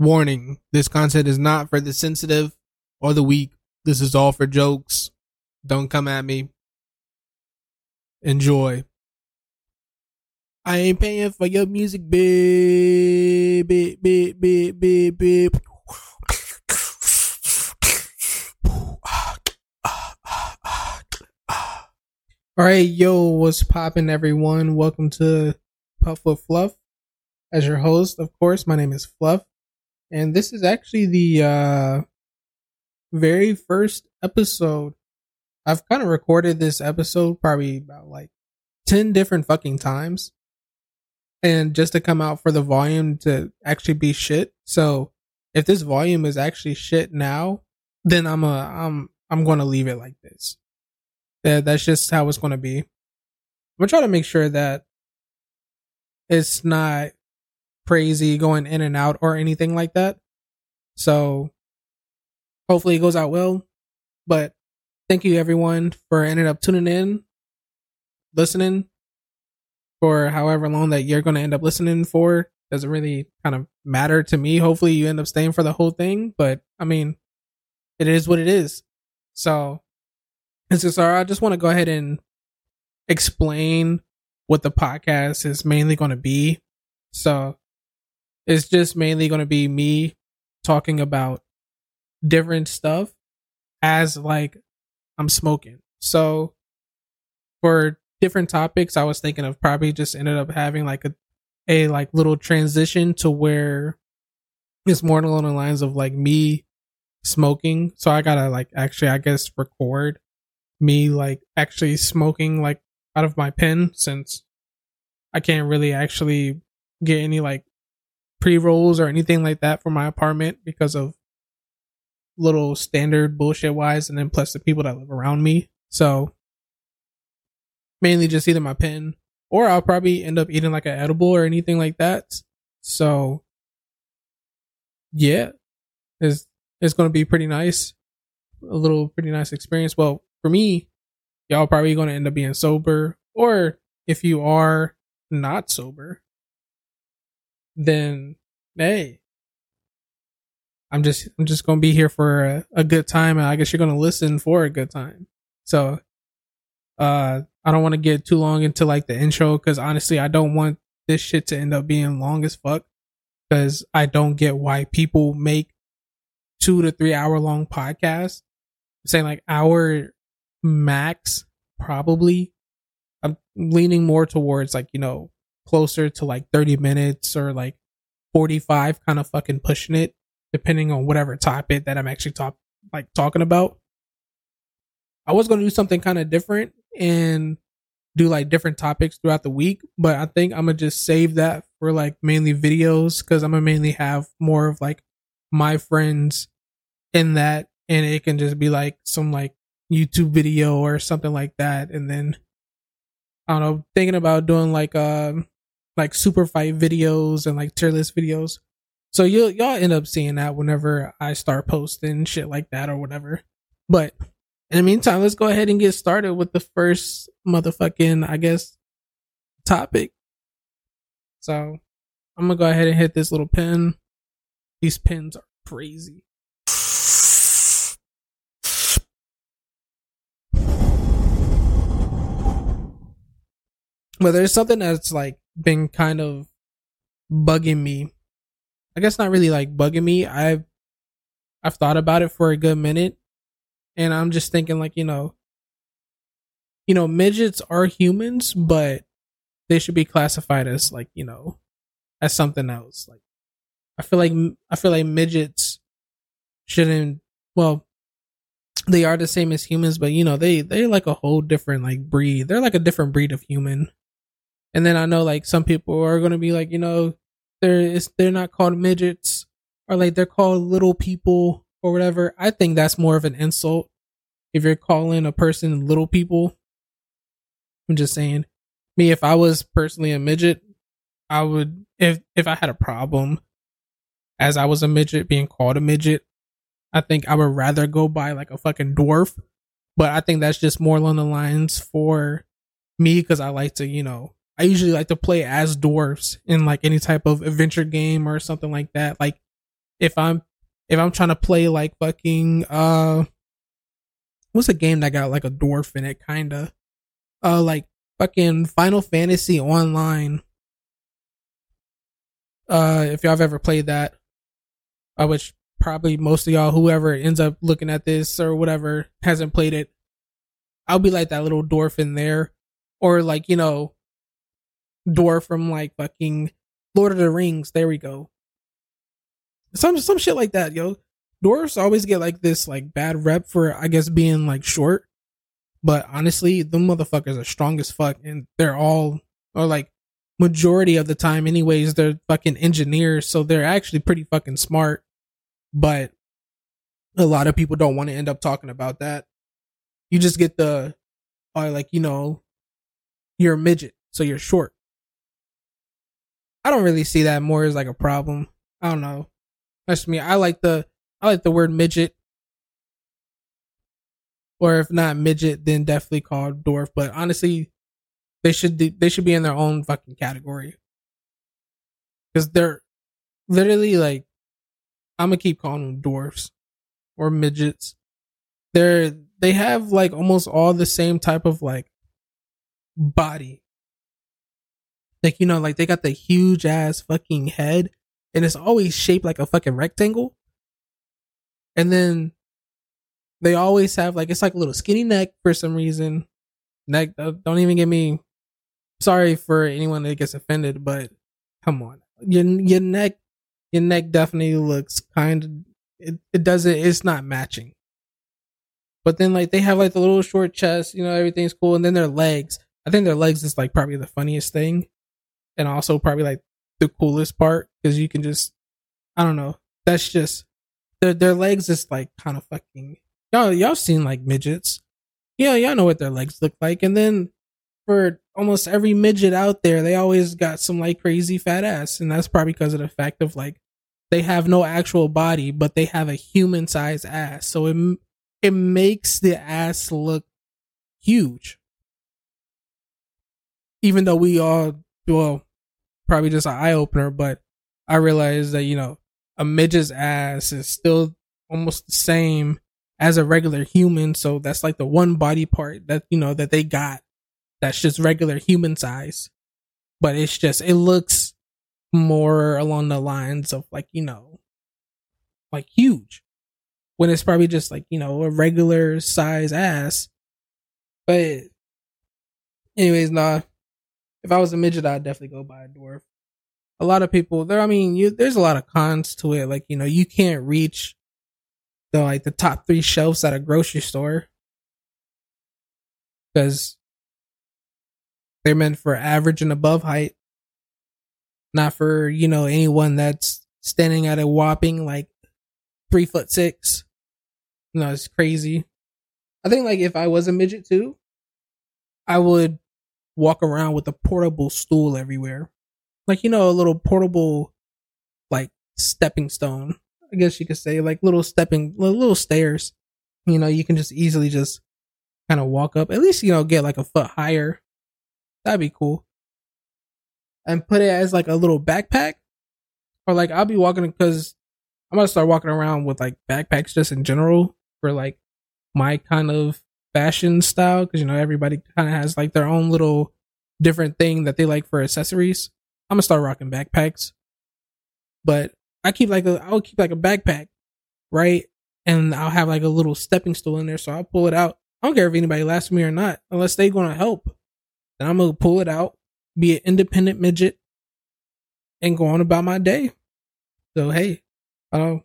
Warning this content is not for the sensitive or the weak. This is all for jokes. Don't come at me. Enjoy. I ain't paying for your music, babe, babe, babe, babe, babe, babe. All right, yo, what's poppin', everyone? Welcome to Puff with Fluff. As your host, of course, my name is Fluff, and this is actually the uh, very first episode. I've kind of recorded this episode probably about like 10 different fucking times. And just to come out for the volume to actually be shit. So if this volume is actually shit now, then I'm a, I'm, I'm to leave it like this. That, that's just how it's to be. I'm to try to make sure that it's not crazy going in and out or anything like that. So hopefully it goes out well. But thank you everyone for ending up tuning in, listening for however long that you're going to end up listening for. Doesn't really kind of matter to me. Hopefully you end up staying for the whole thing. But I mean, it is what it is. So it's just, I just want to go ahead and explain what the podcast is mainly going to be. So it's just mainly going to be me talking about different stuff as like I'm smoking. So for different topics, I was thinking of probably just ended up having like a a like little transition to where it's more along the lines of like me smoking. So I gotta like actually I guess record me like actually smoking like out of my pen since I can't really actually get any like pre rolls or anything like that for my apartment because of little standard bullshit wise, and then plus the people that live around me. So mainly just either my pen or I'll probably end up eating like an edible or anything like that. So yeah, it's it's gonna be pretty nice, a little pretty nice experience. Well, for me, y'all probably gonna end up being sober, or if you are not sober, then hey, I'm just I'm just gonna be here for a, a good time, and I guess you're gonna listen for a good time. So, uh, I don't want to get too long into like the intro because honestly, I don't want this shit to end up being long as fuck. Because I don't get why people make two to three hour long podcasts. I'm saying like hour max, probably. I'm leaning more towards like you know closer to like 30 minutes or like 45 kind of fucking pushing it depending on whatever topic that I'm actually talk like talking about. I was going to do something kind of different and do like different topics throughout the week, but I think I'm to just save that for like mainly videos cuz I'm to mainly have more of like my friends in that and it can just be like some like YouTube video or something like that and then I don't know, thinking about doing like um like super fight videos and like tier list videos. So you y'all end up seeing that whenever I start posting shit like that or whatever. But in the meantime, let's go ahead and get started with the first motherfucking, I guess, topic. So I'm gonna go ahead and hit this little pin. These pins are crazy. But there's something that's like been kind of bugging me. I guess not really like bugging me. I've I've thought about it for a good minute and I'm just thinking like, you know, you know, midgets are humans, but they should be classified as like, you know, as something else. Like I feel like I feel like midgets shouldn't well they are the same as humans, but you know, they they're like a whole different like breed. They're like a different breed of human. And then I know like some people are gonna be like, you know, they're they're not called midgets or like they're called little people or whatever. I think that's more of an insult if you're calling a person little people. I'm just saying. Me, if I was personally a midget, I would if if I had a problem as I was a midget being called a midget, I think I would rather go by like a fucking dwarf. But I think that's just more along the lines for me because I like to, you know, I usually like to play as dwarfs in like any type of adventure game or something like that. Like if I'm if I'm trying to play like fucking uh what's a game that got like a dwarf in it kinda? Uh like fucking Final Fantasy Online. Uh if y'all have ever played that. I wish probably most of y'all, whoever ends up looking at this or whatever, hasn't played it. I'll be like that little dwarf in there. Or like, you know, dwarf from like fucking Lord of the Rings. There we go. Some some shit like that, yo. Dwarfs always get like this like bad rep for I guess being like short. But honestly, the motherfuckers are strong as fuck and they're all or like majority of the time anyways, they're fucking engineers, so they're actually pretty fucking smart. But a lot of people don't want to end up talking about that. You just get the or like, you know, you're a midget, so you're short. I don't really see that more as like a problem. I don't know. That's me. I like the I like the word midget. Or if not midget, then definitely called dwarf. But honestly, they should they should be in their own fucking category. Cause they're literally like I'm gonna keep calling them dwarfs or midgets. They're they have like almost all the same type of like body like, you know, like they got the huge ass fucking head and it's always shaped like a fucking rectangle. And then they always have like, it's like a little skinny neck for some reason. Neck, uh, don't even get me sorry for anyone that gets offended, but come on. Your, your neck, your neck definitely looks kind of, it, it doesn't, it's not matching. But then like they have like the little short chest, you know, everything's cool. And then their legs, I think their legs is like probably the funniest thing and also probably like the coolest part because you can just I don't know. That's just their their legs is like kind of fucking y'all y'all seen like midgets. Yeah, y'all know what their legs look like. And then for almost every midget out there, they always got some like crazy fat ass. And that's probably because of the fact of like they have no actual body, but they have a human sized ass. So it it makes the ass look huge. Even though we all well, probably just an eye opener, but I realized that, you know, a midget's ass is still almost the same as a regular human. So that's like the one body part that, you know, that they got that's just regular human size. But it's just, it looks more along the lines of like, you know, like huge when it's probably just like, you know, a regular size ass. But anyways, nah, if I was a midget, I'd definitely go buy a dwarf. A lot of people there. I mean, you there's a lot of cons to it. Like you know, you can't reach the like the top three shelves at a grocery store because they're meant for average and above height, not for you know anyone that's standing at a whopping like three foot six. No, it's crazy. I think like if I was a midget too, I would walk around with a portable stool everywhere. Like, you know, a little portable, like, stepping stone. I guess you could say, like, little stepping, little stairs. You know, you can just easily just kind of walk up. At least, you know, get like a foot higher. That'd be cool. And put it as like a little backpack. Or like, I'll be walking because I'm gonna start walking around with like backpacks just in general for like my kind of fashion style because you know everybody kind of has like their own little different thing that they like for accessories. I'm gonna start rocking backpacks, but I keep like a I'll keep like a backpack, right? And I'll have like a little stepping stool in there, so I'll pull it out. I don't care if anybody laughs at me or not, unless they're gonna help. Then I'm gonna pull it out, be an independent midget, and go on about my day. So hey, I don't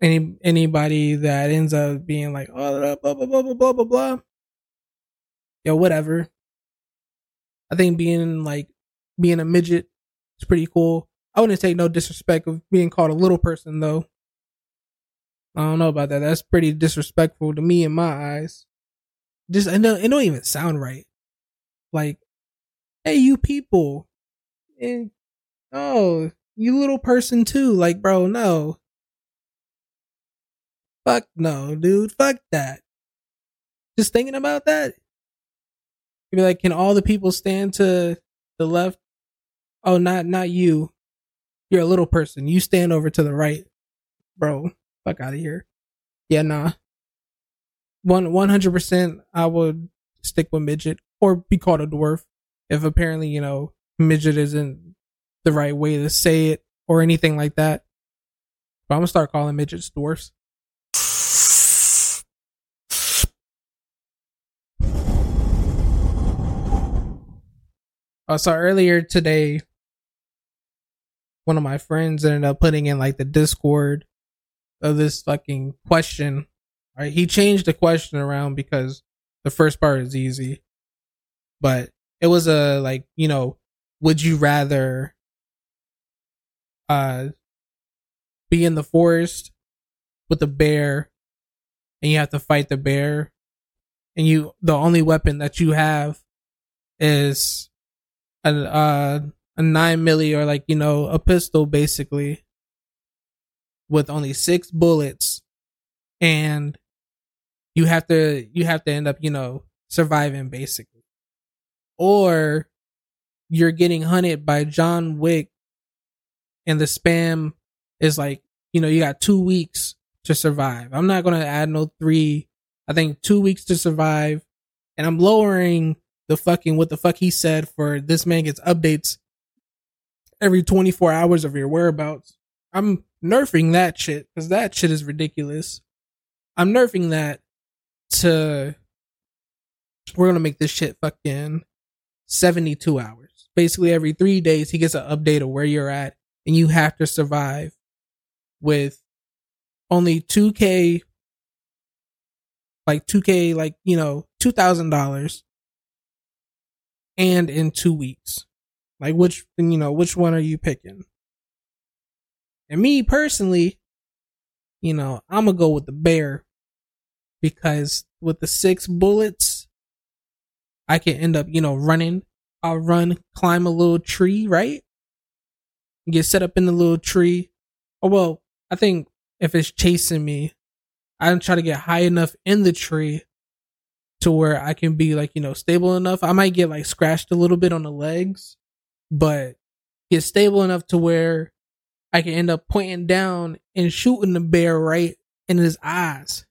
any anybody that ends up being like, oh, blah blah blah blah blah blah blah, yo, whatever. I think being like being a midget is pretty cool. I wouldn't take no disrespect of being called a little person though. I don't know about that. That's pretty disrespectful to me in my eyes. Just it don't, it don't even sound right. Like, hey, you people, and oh, you little person too. Like, bro, no. Fuck no, dude. Fuck that. Just thinking about that. You'd be like, can all the people stand to the left? Oh, not not you. You're a little person. You stand over to the right. bro, fuck out of here. Yeah, nah. One one hundred percent, I would stick with midget or be called a dwarf if apparently you know midget isn't the right way to say it or anything like that. But I'm gonna start calling midgets dwarfs. Uh, so earlier today, one of my friends ended up putting in like the Discord of this fucking question. He changed the question around because the first part is easy, but it was a like you know, would you rather uh be in the forest with a bear and you have to fight the bear and you the only weapon that you have is a uh, a nine milli or like you know a pistol basically with only six bullets and you have to you have to end up you know surviving basically or you're getting hunted by John Wick and the spam is like you know you got 2 weeks to survive. I'm not to add no 3 I think 2 weeks to survive and I'm lowering the fucking what the fuck he said for this man gets updates every 24 hours of your whereabouts. I'm nerfing that shit because that shit is ridiculous. I'm nerfing that to we're gonna make this shit fucking 72 hours. Basically, every three days he gets an update of where you're at, and you have to survive with only 2k like 2k like you know $2000 and in two weeks. Like which you know, which one are you picking? And me personally, you know, I'm gonna go with the bear because with the six bullets, I can end up, you know, running. I'll run, climb a little tree, right? Get set up in the little tree. Oh well, I think if it's chasing me, I try to get high enough in the tree to where I can be like, you know, stable enough. I might get like scratched a little bit on the legs, but get stable enough to where I can end up pointing down and shooting the bear right in his eyes.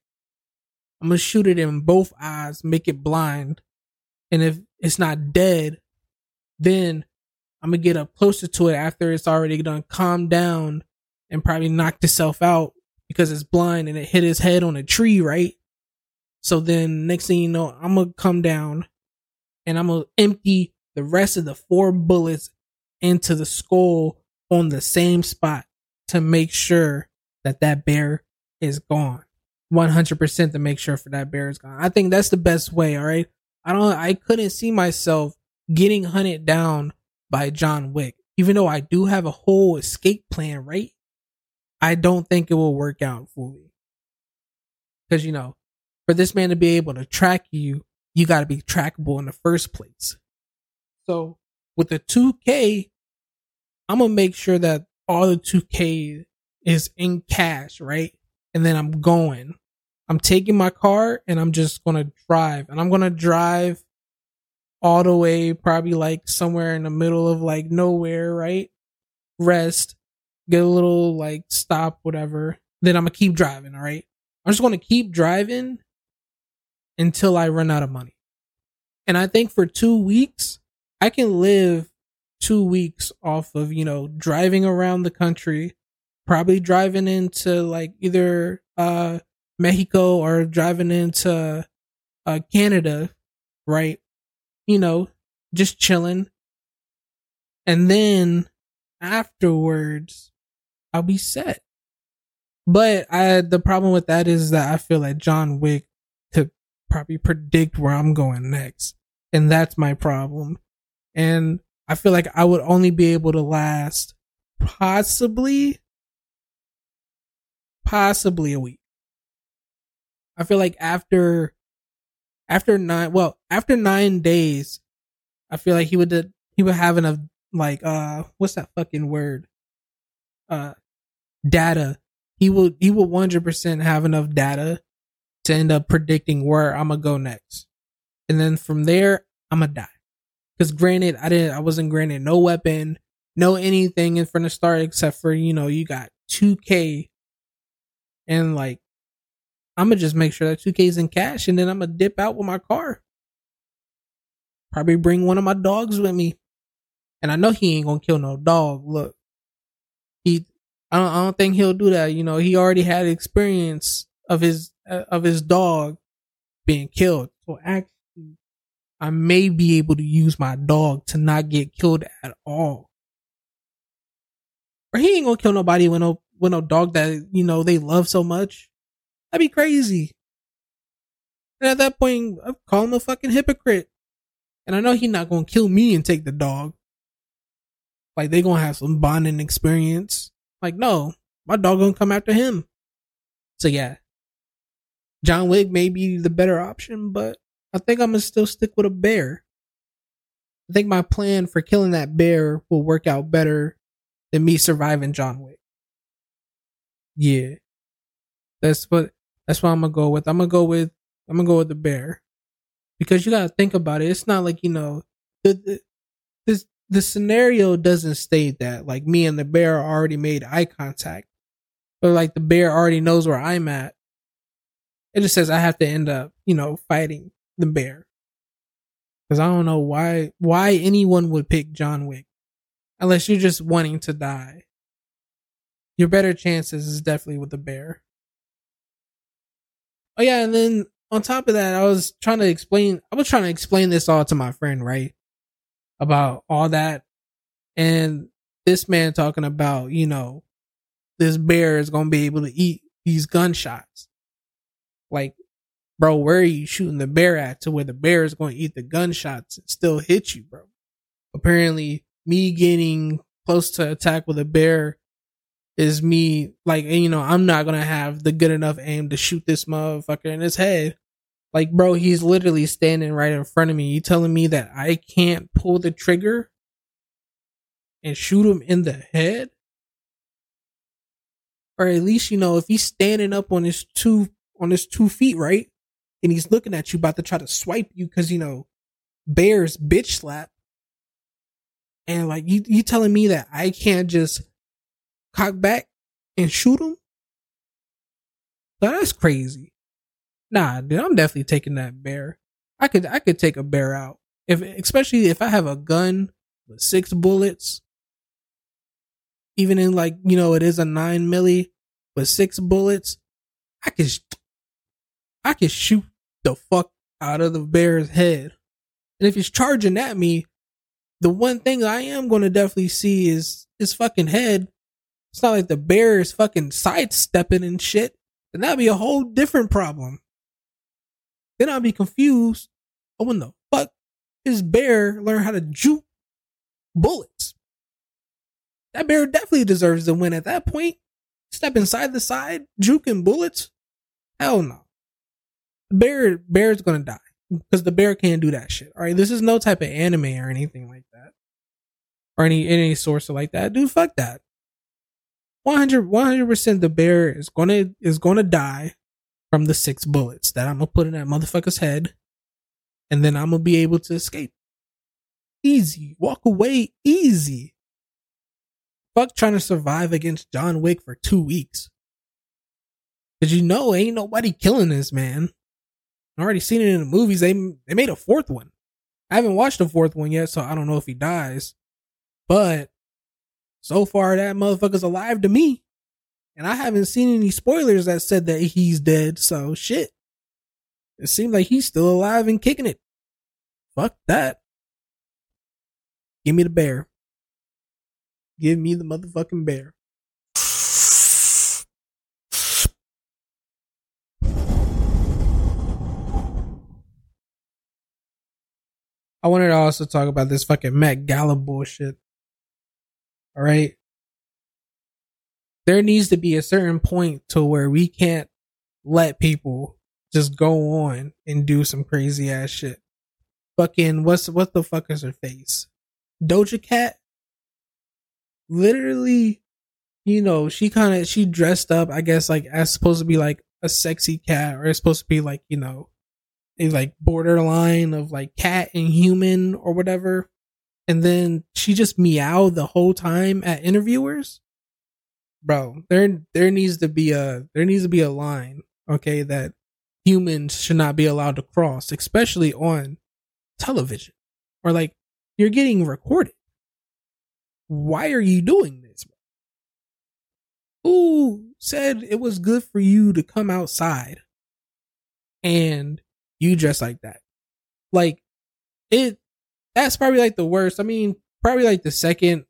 I'm gonna shoot it in both eyes, make it blind. And if it's not dead, then I'm gonna get up closer to it after it's already done calm down and probably knocked itself out because it's blind and it hit his head on a tree, right? So then next thing you know, I'm gonna come down and I'm gonna empty the rest of the four bullets into the skull on the same spot to make sure that that bear is gone. 100% to make sure for that bear is gone. I think that's the best way, all right? I don't I couldn't see myself getting hunted down by John Wick. Even though I do have a whole escape plan, right? I don't think it will work out fully. Cuz you know, for this man to be able to track you, you got to be trackable in the first place. So with the 2K, I'm going to make sure that all the 2K is in cash, right? And then I'm going. I'm taking my car and I'm just going to drive. And I'm going to drive all the way, probably like somewhere in the middle of like nowhere, right? Rest, get a little like stop, whatever. Then I'm going to keep driving, all right? I'm just going to keep driving until I run out of money. And I think for two weeks, I can live two weeks off of, you know, driving around the country, probably driving into like either uh Mexico or driving into uh Canada, right? You know, just chilling. And then afterwards, I'll be set. But I the problem with that is that I feel like John Wick probably predict where I'm going next. And that's my problem. And I feel like I would only be able to last possibly, possibly a week. I feel like after, after nine, well, after nine days, I feel like he would, he would have enough, like, uh, what's that fucking word? Uh, data. He would, he would 100% have enough data to end up predicting where I'm gonna go next. And then from there, I'm gonna die. Cause granted, I didn't, I wasn't granted no weapon, no anything in front of start except for, you know, you got 2K And like, I'm gonna just make sure that 2K's in cash and then I'm gonna dip out with my car. Probably bring one of my dogs with me. And I know he ain't gonna kill no dog. Look, he, I don't, I don't think he'll do that. You know, he already had experience of his, uh, of his dog being killed. So actually, I may be able to use my dog to not get killed at all. Or he ain't gonna kill nobody with no, with no dog that, you know, they love so much. That'd be crazy. And at that point, I call him a fucking hypocrite. And I know he's not gonna kill me and take the dog. Like they gonna have some bonding experience. Like no, my dog gonna come after him. So yeah, John Wick may be the better option, but I think I'm gonna still stick with a bear. I think my plan for killing that bear will work out better than me surviving John Wick. Yeah, that's what that's what I'm gonna go with. I'm gonna go with I'm gonna go with the bear because you gotta think about it. It's not like you know the, the this the scenario doesn't state that like me and the bear already made eye contact, but like the bear already knows where I'm at. It just says I have to end up you know fighting the bear because I don't know why why anyone would pick John Wick unless you're just wanting to die. Your better chances is definitely with the bear. Oh yeah, and then on top of that, I was trying to explain. I was trying to explain this all to my friend, right? About all that, and this man talking about, you know, this bear is gonna be able to eat these gunshots. Like, bro, where are you shooting the bear at to where the bear is going to eat the gunshots and still hit you, bro? Apparently, me getting close to attack with a bear is me like you know I'm not gonna have the good enough aim to shoot this motherfucker in his head. Like, bro, he's literally standing right in front of me. You telling me that I can't pull the trigger and shoot him in the head? Or at least, you know, if he's standing up on his two on his two feet, right? And he's looking at you about to try to swipe you because you know, bears bitch slap. And like you you telling me that I can't just cock back and shoot him? That's crazy. Nah, dude, I'm definitely taking that bear. I could I could take a bear out. If especially if I have a gun with six bullets. Even in like, you know, it is a nine milli with six bullets, I could I can shoot the fuck out of the bear's head. And if he's charging at me, the one thing I am gonna definitely see is his fucking head it's not like the bear is fucking sidestepping and shit. Then that'd be a whole different problem. Then I'd be confused. Oh, when the fuck is bear learn how to juke bullets? That bear definitely deserves to win at that point. Step inside the side, juking bullets? Hell no. Bear, bear's gonna die because the bear can't do that shit. All right, this is no type of anime or anything like that, or any any source of like that. Dude, fuck that. 100 percent the bear is gonna is gonna die from the six bullets that I'm gonna put in that motherfucker's head, and then I'm gonna be able to escape. Easy, walk away, easy. Fuck trying to survive against John Wick for two weeks. Cause you know ain't nobody killing this man. Already seen it in the movies. They they made a fourth one. I haven't watched the fourth one yet, so I don't know if he dies. But so far that motherfucker's alive to me. And I haven't seen any spoilers that said that he's dead, so shit. It seems like he's still alive and kicking it. Fuck that. Give me the bear. Give me the motherfucking bear. I wanted to also talk about this fucking Met Gala bullshit. All right. There needs to be a certain point to where we can't let people just go on and do some crazy ass shit. Fucking what's what the fuck is her face? Doja Cat. Literally, you know, she kind of she dressed up, I guess, like as supposed to be like a sexy cat, or it's supposed to be like you know, a like borderline of like cat and human or whatever and then she just meowed the whole time at interviewers. bro, there there needs to be a there needs to be a line, okay, that humans should not be allowed to cross, especially on television. Or like you're getting recorded. Why are you doing this? Who said it was good for you to come outside and you dress like that? Like it that's probably like the worst. I mean, probably like the second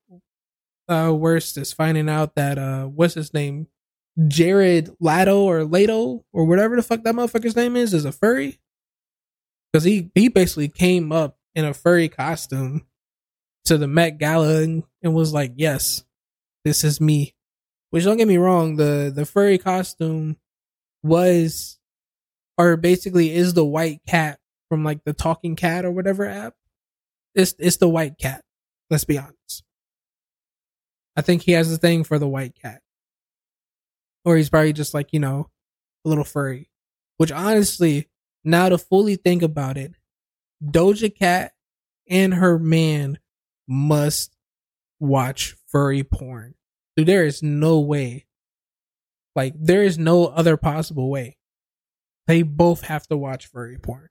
uh worst is finding out that uh what's his name? Jared Lato or Lato or whatever the fuck that motherfucker's name is is a furry. Cause he he basically came up in a furry costume to the Met Gala and, and was like, Yes, this is me. Which don't get me wrong, the the furry costume was or basically is the white cat from like the talking cat or whatever app. It's it's the white cat. Let's be honest. I think he has a thing for the white cat. Or he's probably just like, you know, a little furry. Which honestly, now to fully think about it, Doja Cat and her man must watch furry porn. Dude, there is no way. Like, there is no other possible way. They both have to watch furry porn.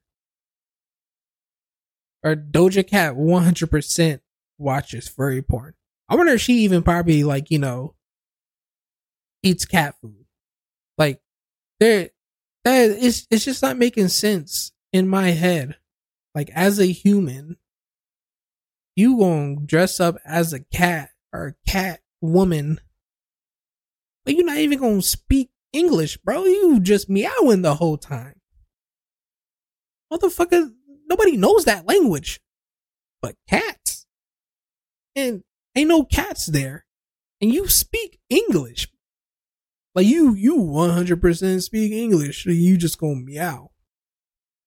Or Doja Cat 100% watches furry porn. I wonder if she even probably, like, you know, eats cat food. Like, there, that is, it's it's just not making sense in my head. Like, as a human, you gonna dress up as a cat or a cat woman, but you're not even gonna speak English, bro. You just meowing the whole time. Motherfucker, nobody knows that language but cats. And ain't no cats there. And you speak English. Like you, you 100% speak English. You just gonna meow.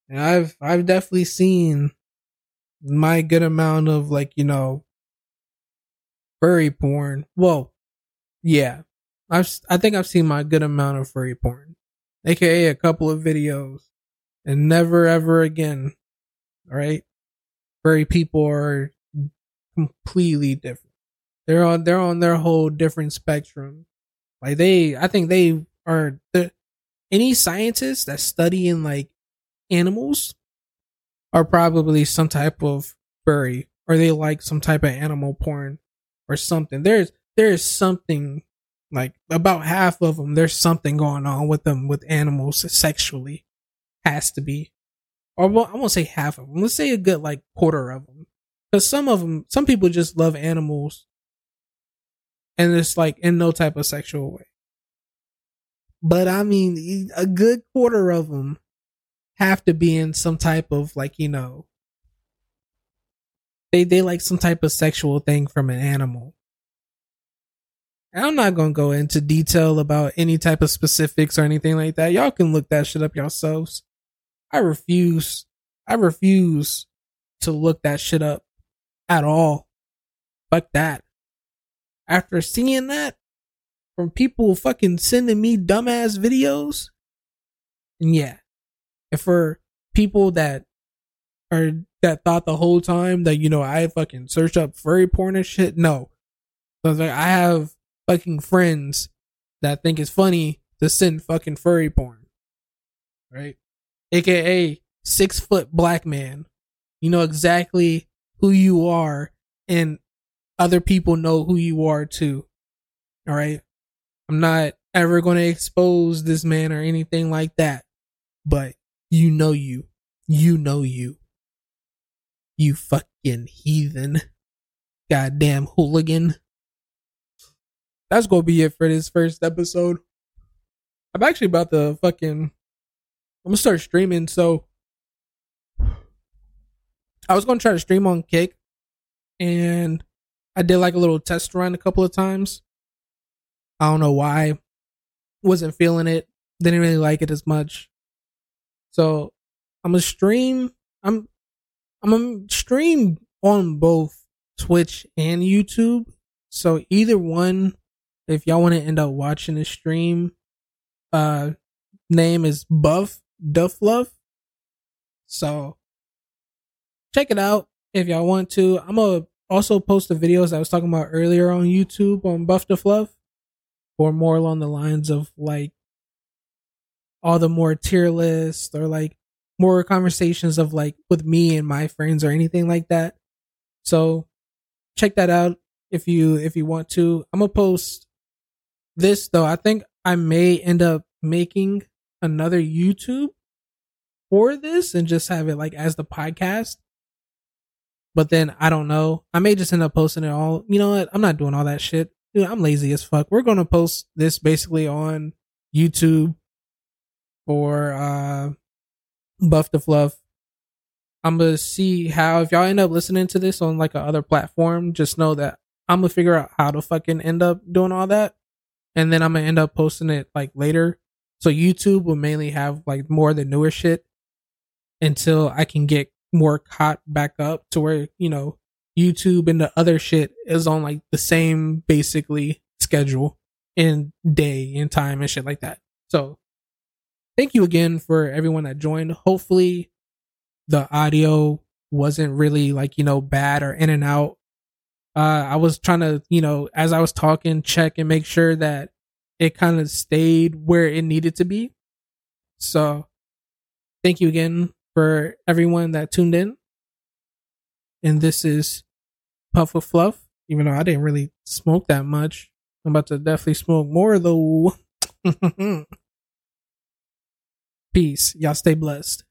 And I've, I've definitely seen my good amount of like, you know, furry porn. Well, yeah, I've I think I've seen my good amount of furry porn, aka a couple of videos, and never ever again. All right, furry people are completely different. They're on they're on their whole different spectrum. Like they, I think they are the any scientists that study in like animals are probably some type of furry or they like some type of animal porn or something. There's there's something like about half of them. There's something going on with them with animals sexually. Has to be, or well, I won't say half of them. Let's say a good like quarter of them, because some of them, some people just love animals, and it's like in no type of sexual way. But I mean, a good quarter of them have to be in some type of like you know they they like some type of sexual thing from an animal. I'm not gonna go into detail about any type of specifics or anything like that. Y'all can look that shit up yourselves. I refuse. I refuse to look that shit up at all. Fuck that. After seeing that from people fucking sending me dumbass videos, and yeah, and for people that are that thought the whole time that you know I fucking searched up furry porn and shit. No, so like I have fucking friends that think it's funny to send fucking furry porn, right? AKA six foot black man. You know exactly who you are, and other people know who you are too. All right, I'm not ever going to expose this man or anything like that, but you know you, you know you. You fucking heathen. Goddamn hooligan. That's gonna be it for this first episode. I'm actually about to fucking. I'm gonna start streaming, so. I was gonna try to stream on Kick, and I did like a little test run a couple of times. I don't know why. Wasn't feeling it. Didn't really like it as much. So I'm gonna stream. I'm I'm gonna stream on both Twitch and YouTube. So either one, if y'all want to end up watching the stream, uh, name is Buff Duff Love. So check it out if y'all want to. I'm gonna also post the videos I was talking about earlier on YouTube on Buff Duff Love or more along the lines of like all the more tier lists or like more conversations of like with me and my friends or anything like that. So check that out if you if you want to. I'm gonna post this though. I think I may end up making another YouTube for this and just have it like as the podcast. But then I don't know. I may just end up posting it all. You know what? I'm not doing all that shit. Dude, I'm lazy as fuck. We're gonna post this basically on YouTube for uh Buff the Fluff. I'm gonna see how if y'all end up listening to this on like a other platform, just know that I'm gonna figure out how to fucking end up doing all that. And then I'm gonna end up posting it like later. So YouTube will mainly have like more of the newer shit until I can get more caught back up to where, you know, YouTube and the other shit is on like the same basically schedule and day and time and shit like that. So thank you again for everyone that joined. Hopefully the audio wasn't really like, you know, bad or in and out. Uh, I was trying to, you know, as I was talking, check and make sure that it kind of stayed where it needed to be. So thank you again for everyone that tuned in. And this is Puff of Fluff, even though I didn't really smoke that much. I'm about to definitely smoke more though. Peace. Y'all stay blessed.